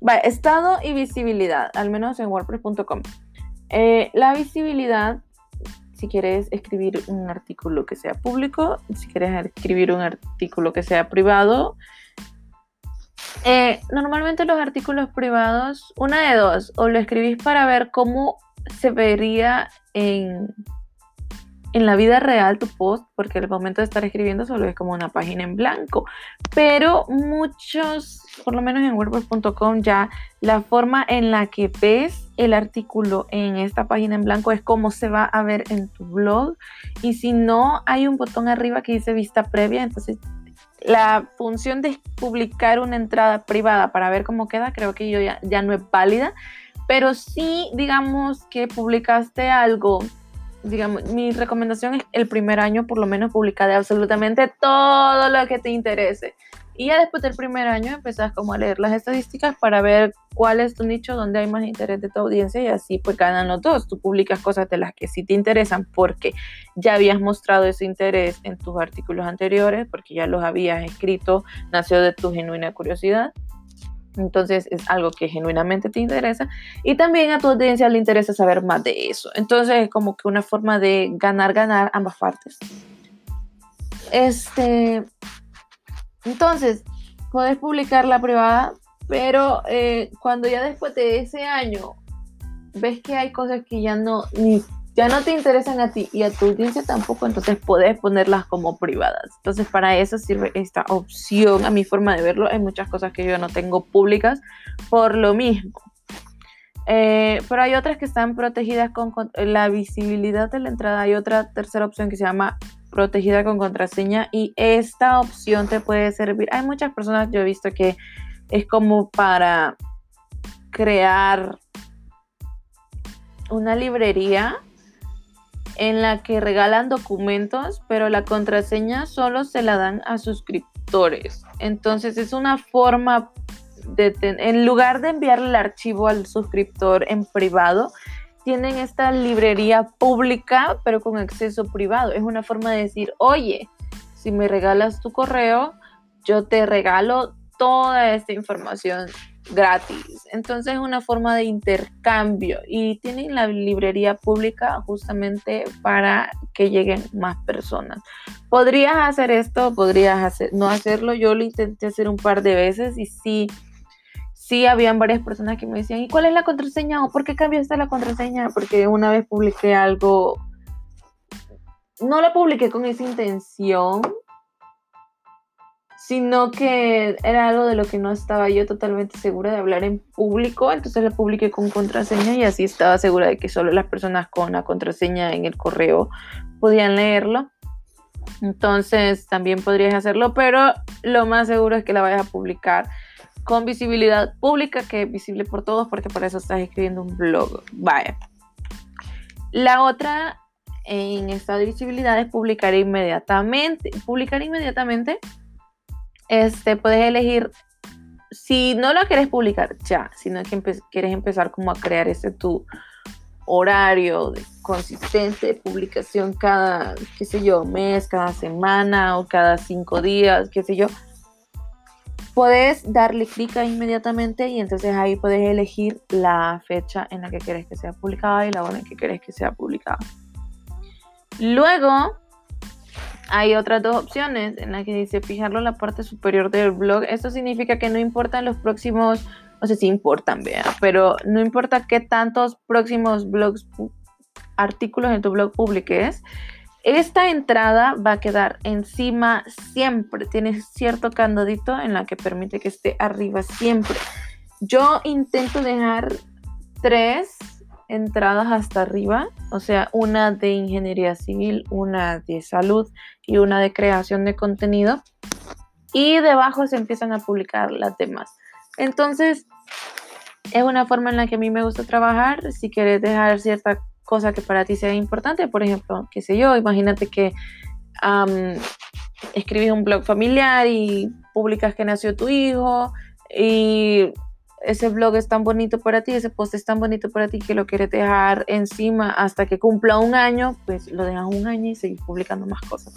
Vaya, estado y visibilidad, al menos en wordpress.com. Eh, la visibilidad, si quieres escribir un artículo que sea público, si quieres escribir un artículo que sea privado, eh, normalmente los artículos privados, una de dos, o lo escribís para ver cómo se vería en, en la vida real tu post, porque el momento de estar escribiendo solo es como una página en blanco. Pero muchos, por lo menos en WordPress.com, ya la forma en la que ves el artículo en esta página en blanco es como se va a ver en tu blog. Y si no, hay un botón arriba que dice vista previa, entonces la función de publicar una entrada privada para ver cómo queda, creo que yo ya, ya no es válida. Pero sí, digamos que publicaste algo digamos, mi recomendación es el primer año por lo menos publicar absolutamente todo lo que te interese. Y ya después del primer año empezás como a leer las estadísticas para ver cuál es tu nicho, donde hay más interés de tu audiencia y así pues ganan los dos. Tú publicas cosas de las que sí te interesan porque ya habías mostrado ese interés en tus artículos anteriores, porque ya los habías escrito, nació de tu genuina curiosidad. Entonces es algo que genuinamente te interesa y también a tu audiencia le interesa saber más de eso. Entonces es como que una forma de ganar, ganar ambas partes. Este, entonces, puedes publicar la privada, pero eh, cuando ya después de ese año ves que hay cosas que ya no, ya no te interesan a ti y a tu audiencia tampoco, entonces puedes ponerlas como privadas. Entonces, para eso sirve esta opción. A mi forma de verlo, hay muchas cosas que yo no tengo públicas por lo mismo. Eh, pero hay otras que están protegidas con, con la visibilidad de la entrada. Hay otra tercera opción que se llama protegida con contraseña y esta opción te puede servir. Hay muchas personas, yo he visto que es como para crear una librería en la que regalan documentos, pero la contraseña solo se la dan a suscriptores. Entonces es una forma de, en lugar de enviarle el archivo al suscriptor en privado, tienen esta librería pública, pero con acceso privado. Es una forma de decir, oye, si me regalas tu correo, yo te regalo toda esta información gratis. Entonces es una forma de intercambio y tienen la librería pública justamente para que lleguen más personas. Podrías hacer esto, podrías hacer, no hacerlo. Yo lo intenté hacer un par de veces y sí sí habían varias personas que me decían, ¿y cuál es la contraseña? ¿O por qué cambiaste la contraseña? Porque una vez publiqué algo, no lo publiqué con esa intención, sino que era algo de lo que no estaba yo totalmente segura de hablar en público, entonces lo publiqué con contraseña y así estaba segura de que solo las personas con la contraseña en el correo podían leerlo. Entonces también podrías hacerlo, pero lo más seguro es que la vayas a publicar con visibilidad pública que es visible por todos porque para eso estás escribiendo un blog. Vaya. La otra en esta de visibilidad es publicar inmediatamente. Publicar inmediatamente, este, puedes elegir, si no lo quieres publicar ya, sino que quieres empezar como a crear ese tu horario de consistente publicación cada, qué sé yo, mes, cada semana o cada cinco días, qué sé yo, Puedes darle clic inmediatamente y entonces ahí puedes elegir la fecha en la que quieres que sea publicada y la hora en que quieres que sea publicada. Luego hay otras dos opciones en las que dice fijarlo en la parte superior del blog. Esto significa que no importan los próximos, o sea, sí importan, vea, pero no importa qué tantos próximos blogs, artículos en tu blog publiques esta entrada va a quedar encima siempre, tiene cierto candadito en la que permite que esté arriba siempre. Yo intento dejar tres entradas hasta arriba, o sea, una de ingeniería civil, una de salud y una de creación de contenido. Y debajo se empiezan a publicar las demás. Entonces, es una forma en la que a mí me gusta trabajar. Si quieres dejar cierta cosa que para ti sea importante. Por ejemplo, qué sé yo, imagínate que escribes un blog familiar y publicas que nació tu hijo y ese blog es tan bonito para ti, ese post es tan bonito para ti que lo quieres dejar encima hasta que cumpla un año, pues lo dejas un año y seguir publicando más cosas.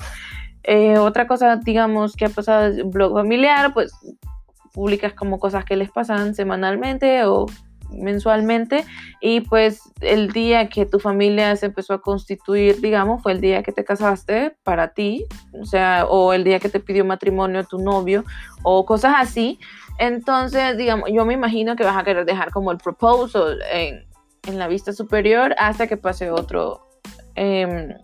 Eh, otra cosa, digamos, que ha pasado es blog familiar, pues publicas como cosas que les pasan semanalmente o mensualmente y pues el día que tu familia se empezó a constituir, digamos, fue el día que te casaste para ti, o sea, o el día que te pidió matrimonio tu novio o cosas así. Entonces, digamos, yo me imagino que vas a querer dejar como el proposal en, en la vista superior hasta que pase otro. Eh,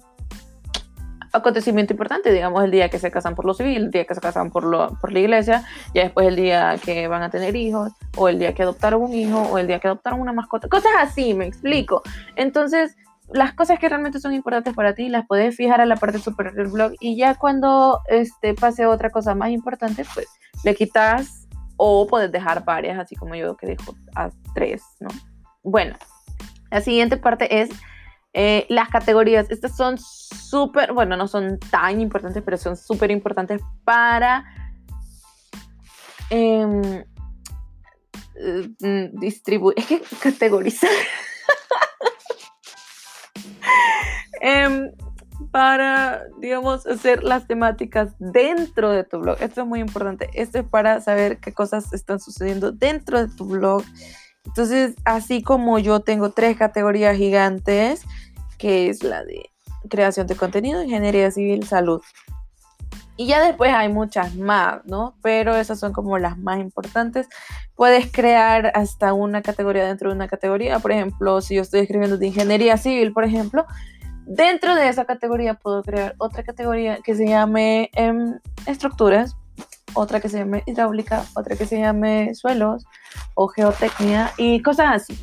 acontecimiento importante, digamos el día que se casan por lo civil, el día que se casan por, lo, por la iglesia, ya después el día que van a tener hijos, o el día que adoptaron un hijo, o el día que adoptaron una mascota, cosas así, me explico. Entonces, las cosas que realmente son importantes para ti las puedes fijar a la parte superior del blog y ya cuando este, pase otra cosa más importante, pues le quitas o puedes dejar varias, así como yo que dejo a tres, ¿no? Bueno, la siguiente parte es eh, las categorías, estas son súper, bueno, no son tan importantes, pero son súper importantes para em, mm, distribuir, es que categorizar. (laughs) Em, para, digamos, hacer las temáticas dentro de tu blog. Esto es muy importante. Esto es para saber qué cosas están sucediendo dentro de tu blog. Entonces, así como yo tengo tres categorías gigantes, que es la de creación de contenido, ingeniería civil, salud. Y ya después hay muchas más, ¿no? Pero esas son como las más importantes. Puedes crear hasta una categoría dentro de una categoría. Por ejemplo, si yo estoy escribiendo de ingeniería civil, por ejemplo, Dentro de esa categoría puedo crear otra categoría que se llame em, estructuras, otra que se llame hidráulica, otra que se llame suelos o geotecnia y cosas así.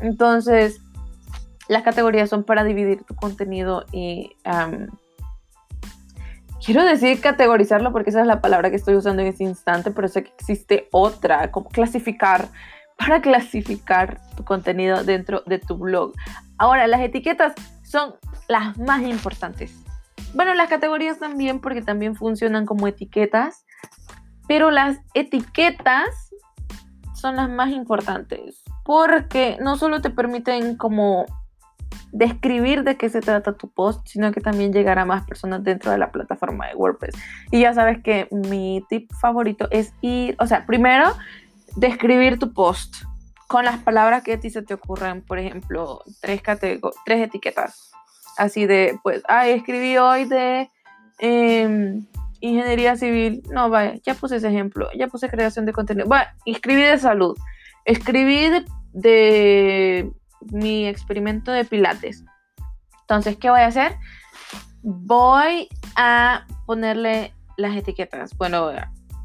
Entonces, las categorías son para dividir tu contenido y quiero decir categorizarlo porque esa es la palabra que estoy usando en este instante, pero sé que existe otra, como clasificar, para clasificar tu contenido dentro de tu blog. Ahora, las etiquetas son las más importantes. Bueno, las categorías también, porque también funcionan como etiquetas, pero las etiquetas son las más importantes, porque no solo te permiten como describir de qué se trata tu post, sino que también llegar a más personas dentro de la plataforma de WordPress. Y ya sabes que mi tip favorito es ir, o sea, primero, describir tu post con las palabras que a ti se te ocurran, por ejemplo, tres, tres etiquetas así de, pues, ay, escribí hoy de em, ingeniería civil. No, vaya, ya puse ese ejemplo, ya puse creación de contenido. Bueno, escribí de salud, escribí de, mi experimento de pilates. Entonces, ¿qué voy a hacer? Voy a ponerle las etiquetas. Bueno,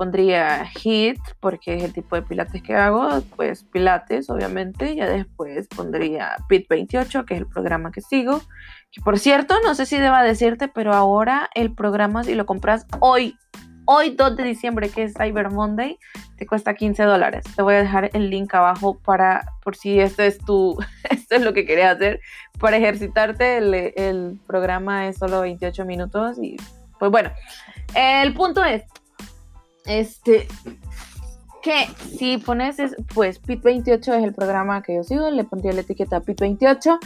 pondría HIT porque es el tipo de pilates que hago, pues pilates obviamente, ya después pondría PIT28 que es el programa que sigo, que por cierto, no sé si deba decirte, pero ahora el programa, si lo compras hoy, hoy 2 de diciembre, que es Cyber Monday, te cuesta 15 dólares. Te voy a dejar el link abajo para, por si esto es tu, (laughs) esto es lo que querías hacer, para ejercitarte. El, el programa es solo 28 minutos y, pues bueno, el punto es, este, que si pones, pues PIT28 es el programa que yo sigo, le pondría la etiqueta PIT28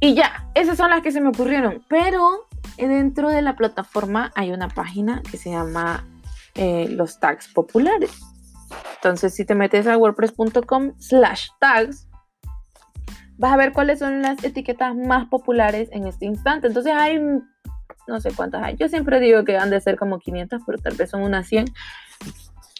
y ya, esas son las que se me ocurrieron. Pero dentro de la plataforma hay una página que se llama eh, los tags populares. Entonces, si te metes a wordpress.com slash tags, vas a ver cuáles son las etiquetas más populares en este instante. Entonces, hay no sé cuántas hay. Yo siempre digo que han de ser como 500, pero tal vez son unas 100.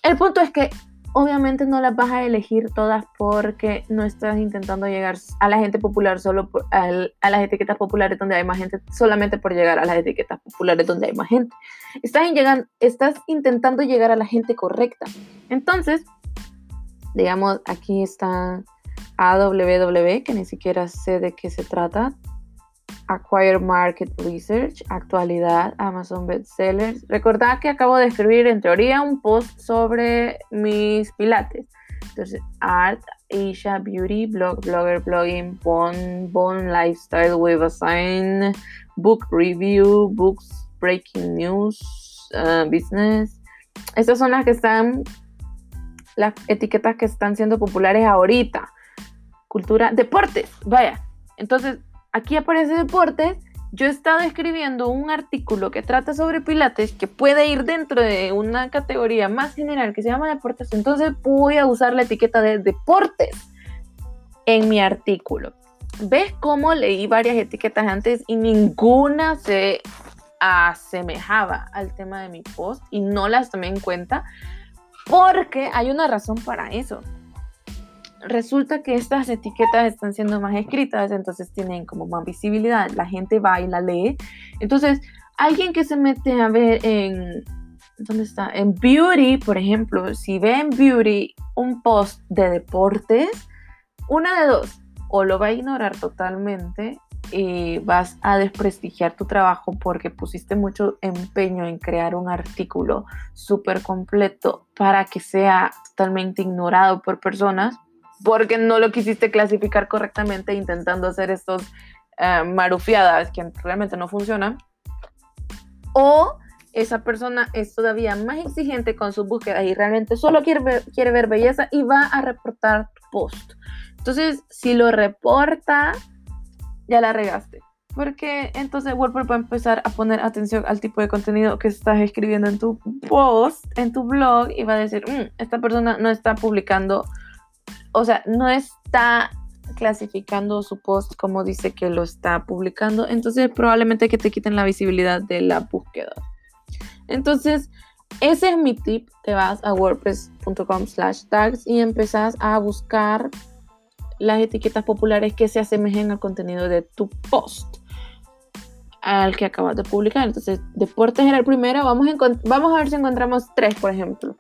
El punto es que obviamente no las vas a elegir todas porque no estás intentando llegar a la gente popular solo por, a, las etiquetas populares donde hay más gente, solamente por llegar a las etiquetas populares donde hay más gente. Estás, en estás intentando llegar a la gente correcta. Entonces, digamos, aquí está AWW, que ni siquiera sé de qué se trata. Acquire Market Research, actualidad, Amazon Bestsellers. Recordad que acabo de escribir en teoría un post sobre mis pilates. Entonces, Art, Asia, Beauty, Blog, Blogger, Blogging, Bone, Bone Lifestyle, With a Sign, Book Review, Books, Breaking News, uh, Business. Estas son las que están, las etiquetas que están siendo populares ahorita. Cultura, deportes, vaya. Entonces, aquí aparece deportes. Yo he estado escribiendo un artículo que trata sobre pilates que puede ir dentro de una categoría más general que se llama deportes. Entonces voy a usar la etiqueta de deportes en mi artículo. ¿Ves cómo leí varias etiquetas antes y ninguna se asemejaba al tema de mi post y no las tomé en cuenta? Porque hay una razón para eso resulta que estas etiquetas están siendo más escritas, entonces tienen como más visibilidad, la gente va y la lee. Entonces, alguien que se mete a ver en, ¿dónde está? En Beauty, por ejemplo, si ve en Beauty un post de deportes, una de dos, o lo va a ignorar totalmente y vas a desprestigiar tu trabajo porque pusiste mucho empeño en crear un artículo súper completo para que sea totalmente ignorado por personas porque no lo quisiste clasificar correctamente intentando hacer estos eh, marufiadas que realmente no funcionan. O esa persona es todavía más exigente con sus búsquedas y realmente solo quiere ver, quiere ver belleza y va a reportar tu post. Entonces, si lo reporta, ya la regaste. Porque entonces WordPress va a empezar a poner atención al tipo de contenido que estás escribiendo en tu post, en tu blog, y va a decir, mm, esta persona no está publicando, o sea, no está clasificando su post como dice que lo está publicando, entonces probablemente que te quiten la visibilidad de la búsqueda. Entonces, ese es mi tip. Te vas a wordpress.com slash tags y empezás a buscar las etiquetas populares que se asemejen al contenido de tu post al que acabas de publicar. Entonces, deportes era el primero. Vamos a, vamos a ver si encontramos tres, por ejemplo.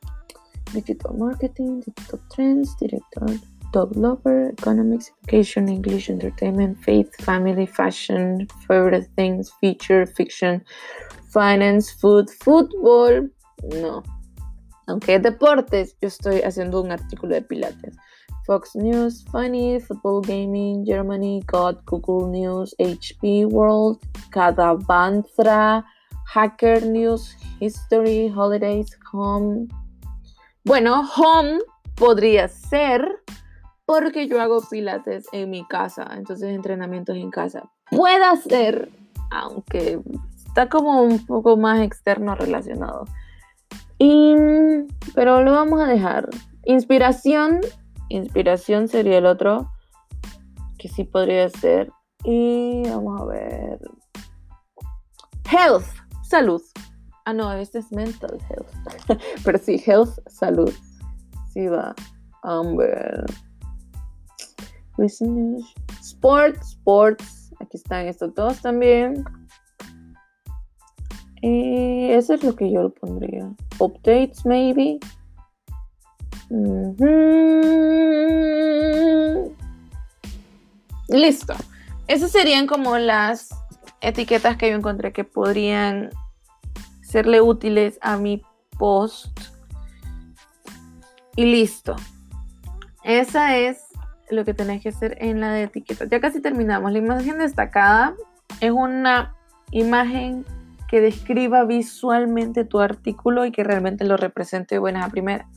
Digital marketing, digital trends, director, dog lover, economics, education, English, entertainment, faith, family, fashion, favorite things, feature, fiction, finance, food, fútbol. No. Aunque es deportes, yo estoy haciendo un artículo de pilates. Fox News, Funny, Football Gaming, Germany, God, Google News, HP World, Kadavantra, Hacker News, History, Holidays, Home. Bueno, Home podría ser porque yo hago pilates en mi casa, entonces entrenamientos en casa. Puede ser, aunque está como un poco más externo relacionado. Y, pero lo vamos a dejar. Inspiración Inspiración sería el otro, que sí podría ser. Y vamos a ver. Health, salud. Ah, no, este es mental health. (laughs) Pero sí, health, salud. Sí va. Amber. Sports, sports. Aquí están estos dos también. Y eso es lo que yo lo pondría. Updates, maybe. Listo. Esas serían como las etiquetas que yo encontré que podrían serle útiles a mi post. Y listo. Esa es lo que tenés que hacer en la de etiquetas. Ya casi terminamos. La imagen destacada es una imagen que describa visualmente tu artículo y que realmente lo represente de buena a primera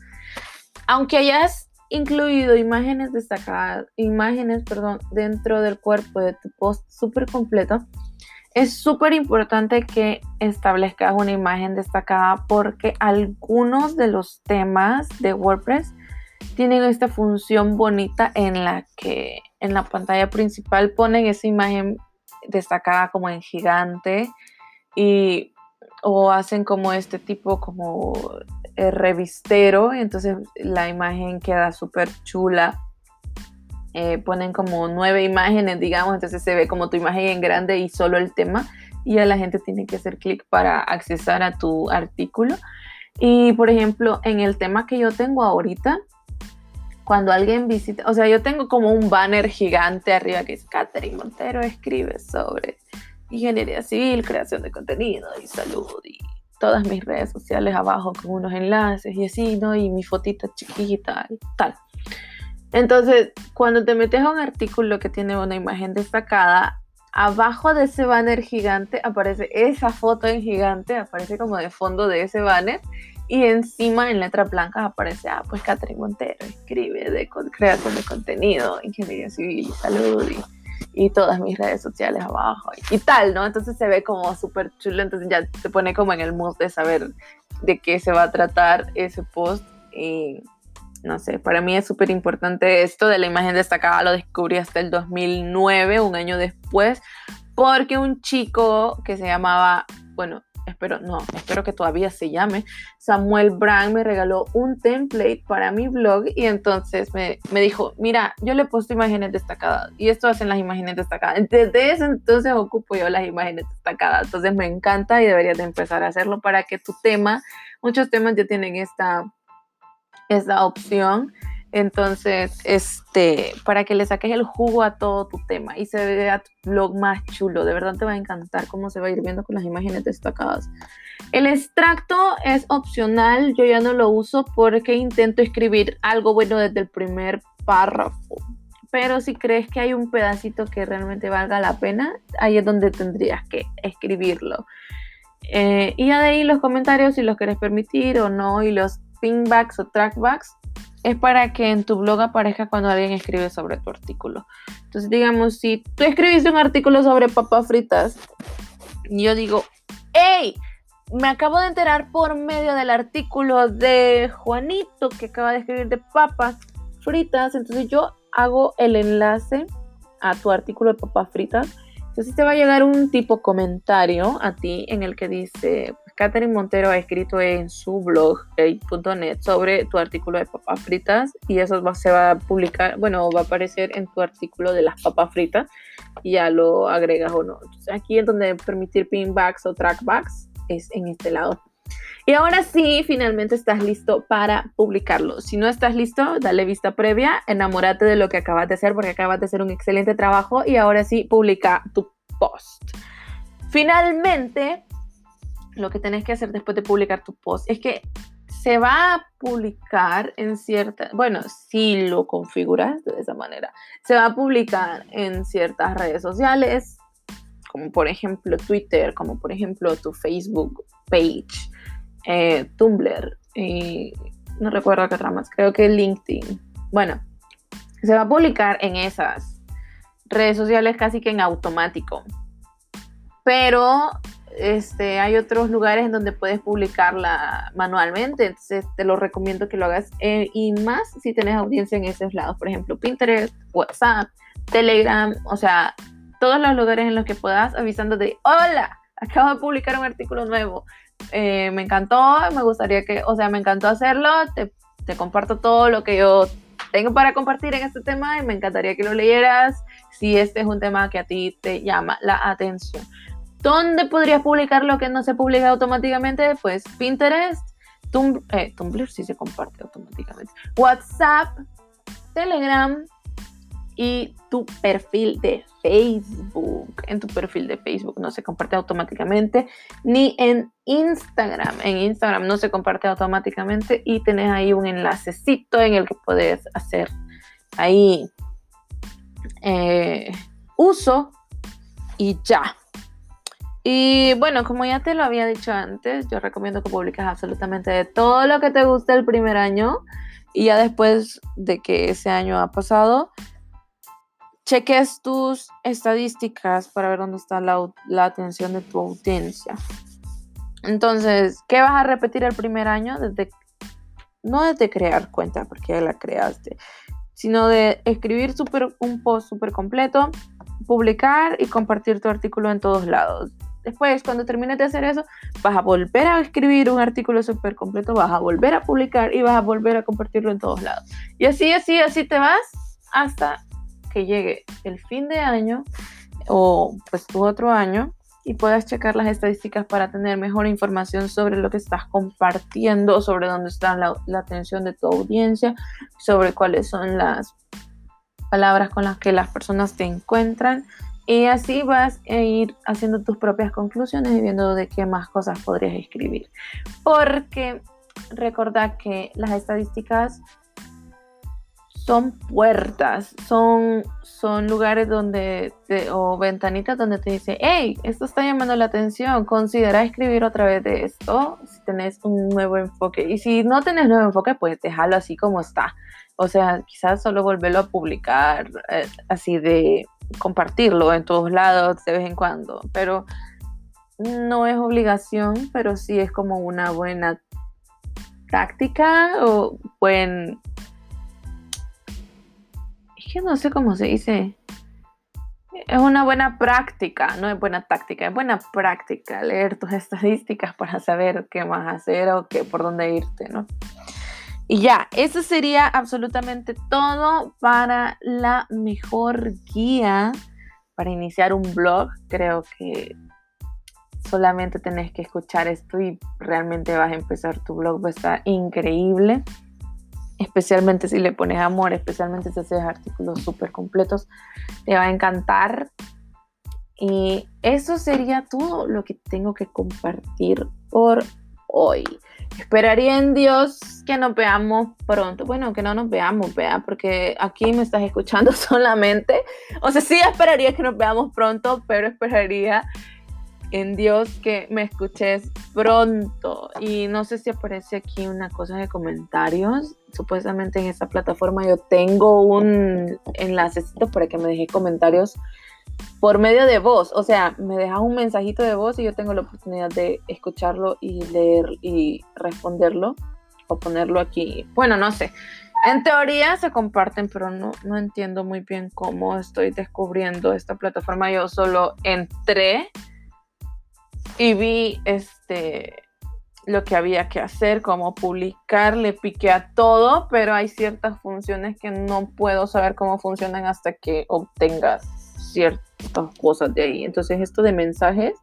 aunque hayas incluido imágenes destacadas, imágenes, perdón, dentro del cuerpo de tu post súper completo, es súper importante que establezcas una imagen destacada porque algunos de los temas de WordPress tienen esta función bonita en la que en la pantalla principal ponen esa imagen destacada como en gigante y o hacen como este tipo como eh, revistero, entonces la imagen queda súper chula. Eh, ponen como nueve imágenes, digamos, entonces se ve como tu imagen en grande y solo el tema, y ya la gente tiene que hacer clic para accesar a tu artículo. Y por ejemplo, en el tema que yo tengo ahorita, cuando alguien visita, o sea, yo tengo como un banner gigante arriba que es Catherine Montero escribe sobre ingeniería civil, creación de contenido y salud y todas mis redes sociales abajo con unos enlaces y así, ¿no? Y mi fotita chiquita y tal. Entonces, cuando te metes a un artículo que tiene una imagen destacada, abajo de ese banner gigante aparece esa foto en gigante, aparece como de fondo de ese banner. Y encima en letras blancas aparece, ah, pues Catherine Montero escribe de creación contenido, ingeniería civil, salud y y todas mis redes sociales abajo y, tal, ¿no? Entonces se ve como súper chulo, entonces ya te pone como en el mood de saber de qué se va a tratar ese post y no sé, para mí es súper importante esto de la imagen destacada, lo descubrí hasta el 2009, un año después, porque un chico que se llamaba, bueno, espero, no, espero que todavía se llame, Samuel Brand me regaló un template para mi blog y entonces me, me, dijo, mira, yo le he puesto imágenes destacadas y esto hacen las imágenes destacadas. Desde ese entonces ocupo yo las imágenes destacadas, entonces me encanta y deberías de empezar a hacerlo para que tu tema, muchos temas ya tienen esta, esta opción entonces, este, para que le saques el jugo a todo tu tema y se vea tu blog más chulo, de verdad te va a encantar cómo se va a ir viendo con las imágenes destacadas. El extracto es opcional, yo ya no lo uso porque intento escribir algo bueno desde el primer párrafo. Pero si crees que hay un pedacito que realmente valga la pena, ahí es donde tendrías que escribirlo. Eh, y ya de ahí los comentarios si los quieres permitir o no y los pingbacks o trackbacks es para que en tu blog aparezca cuando alguien escribe sobre tu artículo. Entonces, digamos, si tú escribiste un artículo sobre papas fritas, y yo digo, ¡Hey! Me acabo de enterar por medio del artículo de Juanito que acaba de escribir de papas fritas. Entonces yo hago el enlace a tu artículo de papas fritas. Entonces te va a llegar un tipo comentario a ti en el que dice, Catherine Montero ha escrito en su blog .net sobre tu artículo de papas fritas y eso se va a publicar, bueno, va a aparecer en tu artículo de las papas fritas y ya lo agregas o no. Entonces, aquí es donde permitir pinbacks o trackbacks es en este lado. Y ahora sí, finalmente estás listo para publicarlo. Si no estás listo, dale vista previa, enamórate de lo que acabas de hacer porque acabas de hacer un excelente trabajo y ahora sí, publica tu post. Finalmente, lo que tenés que hacer después de publicar tu post es que se va a publicar en cierta, bueno, si lo configuras de esa manera, se va a publicar en ciertas redes sociales, como por ejemplo Twitter, como por ejemplo tu Facebook page, eh, Tumblr, y no recuerdo qué otra más, creo que LinkedIn. Bueno, se va a publicar en esas redes sociales casi que en automático. Pero este, hay otros lugares en donde puedes publicarla manualmente, entonces te lo recomiendo que lo hagas eh, y más si tienes audiencia en esos lados, por ejemplo, Pinterest, WhatsApp, Telegram, o sea, todos los lugares en los que puedas avisando de, hola, acabo de publicar un artículo nuevo, eh, me encantó, me gustaría que, o sea, me encantó hacerlo, te, te comparto todo lo que yo tengo para compartir en este tema y me encantaría que lo leyeras si este es un tema que a ti te llama la atención. ¿Dónde podrías publicar lo que no se publica automáticamente? Pues Pinterest, eh, Tumblr sí se comparte automáticamente, WhatsApp, Telegram y tu perfil de Facebook. En tu perfil de Facebook no se comparte automáticamente, ni en Instagram. En Instagram no se comparte automáticamente y tenés ahí un enlacecito en el que puedes hacer ahí eh, uso y ya. Y bueno, como ya te lo había dicho antes, yo recomiendo que publiques absolutamente de todo lo que te guste el primer año y ya después de que ese año ha pasado, cheques tus estadísticas para ver dónde está la, la atención de tu audiencia. Entonces, ¿qué vas a repetir el primer año? Desde, no desde crear cuenta, porque ya la creaste, sino de escribir super, un post súper completo, publicar y compartir tu artículo en todos lados. Después, cuando termines de hacer eso, vas a volver a escribir un artículo súper completo, vas a volver a publicar y vas a volver a compartirlo en todos lados. Y así, así, así te vas hasta que llegue el fin de año o pues tu otro año y puedas checar las estadísticas para tener mejor información sobre lo que estás compartiendo, sobre dónde está la, la atención de tu audiencia, sobre cuáles son las palabras con las que las personas te encuentran y así vas a ir haciendo tus propias conclusiones y viendo de qué más cosas podrías escribir. Porque recordad que las estadísticas son puertas, son, son lugares donde, o ventanitas donde te dice, hey, esto está llamando la atención, considera escribir otra vez de esto si tenés un nuevo enfoque. Y si no tenés nuevo enfoque, pues déjalo así como está. O sea, quizás solo volverlo a publicar eh, así de compartirlo en todos lados de vez en cuando, pero no es obligación, pero sí es como una buena táctica o buen... Es que no sé cómo se dice. Es una buena práctica, no es buena táctica, es buena práctica leer tus estadísticas para saber qué más hacer o qué, por dónde irte, ¿no? Y ya, eso sería absolutamente todo para la mejor guía para iniciar un blog. Creo que solamente tenés que escuchar esto y realmente vas a empezar tu blog, va a estar increíble. Especialmente si le pones amor, especialmente si haces artículos súper completos, te va a encantar. Y eso sería todo lo que tengo que compartir por hoy. Esperaría en Dios que nos veamos pronto. Bueno, que no nos veamos, vea, porque aquí me estás escuchando (laughs) solamente. O sea, sí esperaría que nos veamos pronto, pero esperaría en Dios que me escuches pronto. Y no sé si aparece aquí una cosa de comentarios. Supuestamente en esta plataforma yo tengo un enlacecito para que me deje comentarios por medio de voz. O sea, me dejas un mensajito de voz y yo tengo la oportunidad de escucharlo y leer y responderlo o ponerlo aquí. Bueno, no sé. En teoría se comparten, pero no, no entiendo muy bien cómo estoy descubriendo esta plataforma. Yo solo entré y vi este lo que había que hacer, cómo publicar, le piqué a todo, pero hay ciertas funciones que no puedo saber cómo funcionan hasta que obtenga ciertas cosas de ahí. Entonces esto de mensajes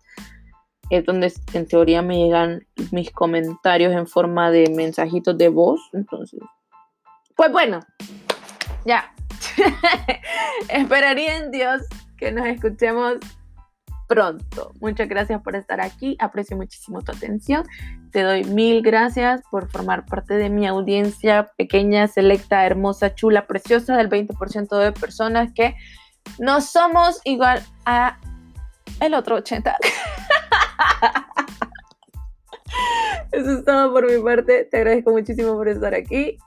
es donde en teoría me llegan mis comentarios en forma de mensajitos de voz. Entonces, pues bueno, ya. (laughs) Esperaría en Dios que nos escuchemos pronto. Muchas gracias por estar aquí. Aprecio muchísimo tu atención. Te doy mil gracias por formar parte de mi audiencia pequeña, selecta, hermosa, chula, preciosa del 20% de personas que no somos igual a el otro 80. Eso es todo por mi parte. Te agradezco muchísimo por estar aquí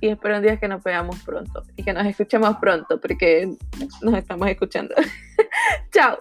y espero un día que nos veamos pronto y que nos escuchemos pronto porque nos estamos escuchando. (laughs) Chao.